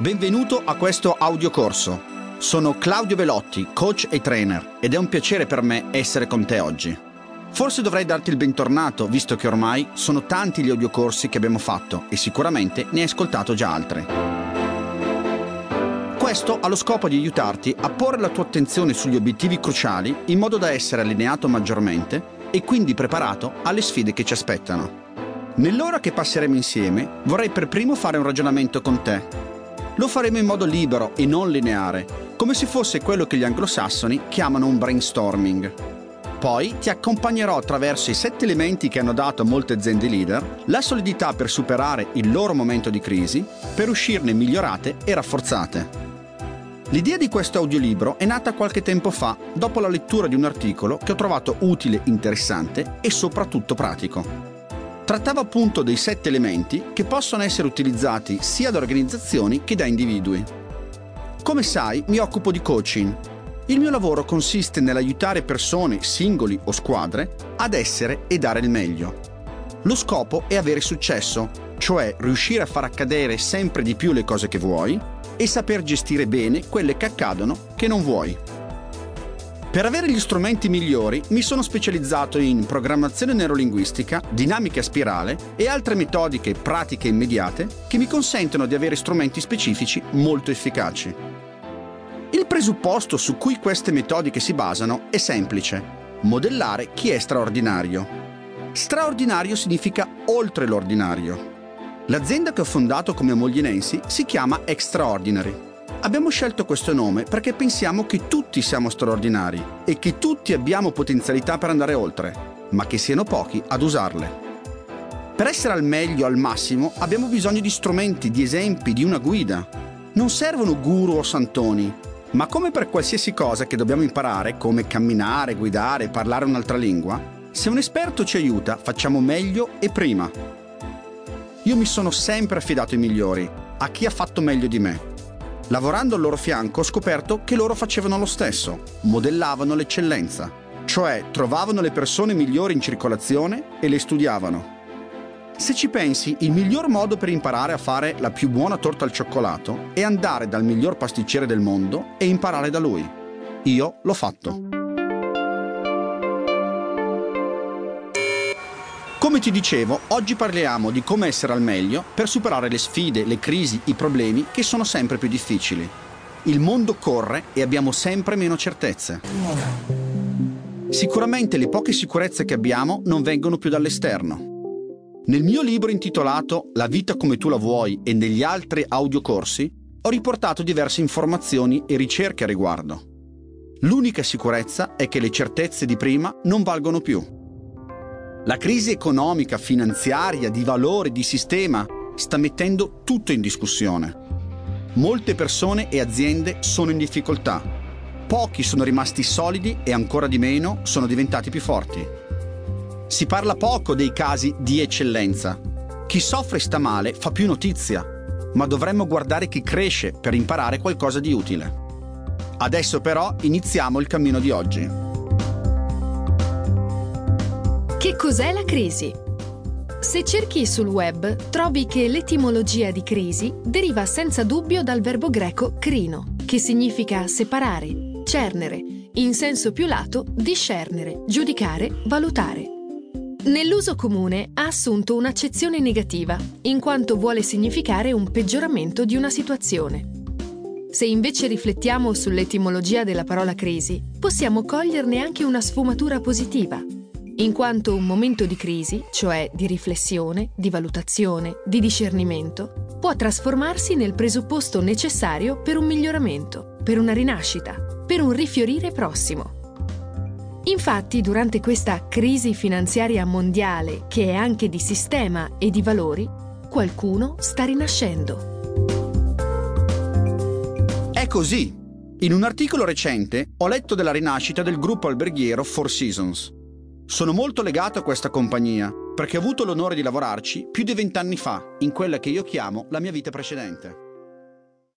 Benvenuto a questo audiocorso. Sono Claudio Velotti, coach e trainer, ed è un piacere per me essere con te oggi. Forse dovrei darti il bentornato, visto che ormai sono tanti gli audiocorsi che abbiamo fatto e sicuramente ne hai ascoltato già altri. Questo ha lo scopo di aiutarti a porre la tua attenzione sugli obiettivi cruciali in modo da essere allineato maggiormente e quindi preparato alle sfide che ci aspettano. Nell'ora che passeremo insieme vorrei per primo fare un ragionamento con te lo faremo in modo libero e non lineare, come se fosse quello che gli anglosassoni chiamano un brainstorming. Poi ti accompagnerò attraverso i sette elementi che hanno dato a molte aziende leader la solidità per superare il loro momento di crisi, per uscirne migliorate e rafforzate. L'idea di questo audiolibro è nata qualche tempo fa, dopo la lettura di un articolo che ho trovato utile, interessante e soprattutto pratico. Trattava appunto dei sette elementi che possono essere utilizzati sia da organizzazioni che da individui. Come sai, mi occupo di coaching. Il mio lavoro consiste nell'aiutare persone, singoli o squadre, ad essere e dare il meglio. Lo scopo è avere successo, cioè riuscire a far accadere sempre di più le cose che vuoi e saper gestire bene quelle che accadono che non vuoi. Per avere gli strumenti migliori mi sono specializzato in programmazione neurolinguistica, dinamica spirale e altre metodiche pratiche immediate che mi consentono di avere strumenti specifici molto efficaci. Il presupposto su cui queste metodiche si basano è semplice, modellare chi è straordinario. Straordinario significa oltre l'ordinario. L'azienda che ho fondato come moglie Nancy si chiama Extraordinary Abbiamo scelto questo nome perché pensiamo che tutti siamo straordinari e che tutti abbiamo potenzialità per andare oltre, ma che siano pochi ad usarle. Per essere al meglio, al massimo, abbiamo bisogno di strumenti, di esempi, di una guida. Non servono guru o santoni, ma come per qualsiasi cosa che dobbiamo imparare, come camminare, guidare, parlare un'altra lingua, se un esperto ci aiuta, facciamo meglio e prima. Io mi sono sempre affidato ai migliori, a chi ha fatto meglio di me Lavorando al loro fianco ho scoperto che loro facevano lo stesso, modellavano l'eccellenza, cioè trovavano le persone migliori in circolazione e le studiavano. Se ci pensi, il miglior modo per imparare a fare la più buona torta al cioccolato è andare dal miglior pasticcere del mondo e imparare da lui. Io l'ho fatto. Come ti dicevo, oggi parliamo di come essere al meglio per superare le sfide, le crisi, i problemi che sono sempre più difficili. Il mondo corre e abbiamo sempre meno certezze. Sicuramente le poche sicurezze che abbiamo non vengono più dall'esterno. Nel mio libro intitolato La vita come tu la vuoi e negli altri audiocorsi ho riportato diverse informazioni e ricerche a riguardo. L'unica sicurezza è che le certezze di prima non valgono più. La crisi economica, finanziaria, di valore, di sistema sta mettendo tutto in discussione. Molte persone e aziende sono in difficoltà. Pochi sono rimasti solidi e ancora di meno sono diventati più forti. Si parla poco dei casi di eccellenza. Chi soffre e sta male fa più notizia, ma dovremmo guardare chi cresce per imparare qualcosa di utile. Adesso però iniziamo il cammino di oggi. Che cos'è la crisi? Se cerchi sul web, trovi che l'etimologia di crisi deriva senza dubbio dal verbo greco crino, che significa separare, cernere, in senso più lato discernere, giudicare, valutare. Nell'uso comune ha assunto un'accezione negativa, in quanto vuole significare un peggioramento di una situazione. Se invece riflettiamo sull'etimologia della parola crisi, possiamo coglierne anche una sfumatura positiva, in quanto un momento di crisi, cioè di riflessione, di valutazione, di discernimento, può trasformarsi nel presupposto necessario per un miglioramento, per una rinascita, per un rifiorire prossimo. Infatti, durante questa crisi finanziaria mondiale, che è anche di sistema e di valori, qualcuno sta rinascendo. È così. In un articolo recente ho letto della rinascita del gruppo alberghiero Four Seasons sono molto legato a questa compagnia perché ho avuto l'onore di lavorarci più di vent'anni fa, in quella che io chiamo la mia vita precedente.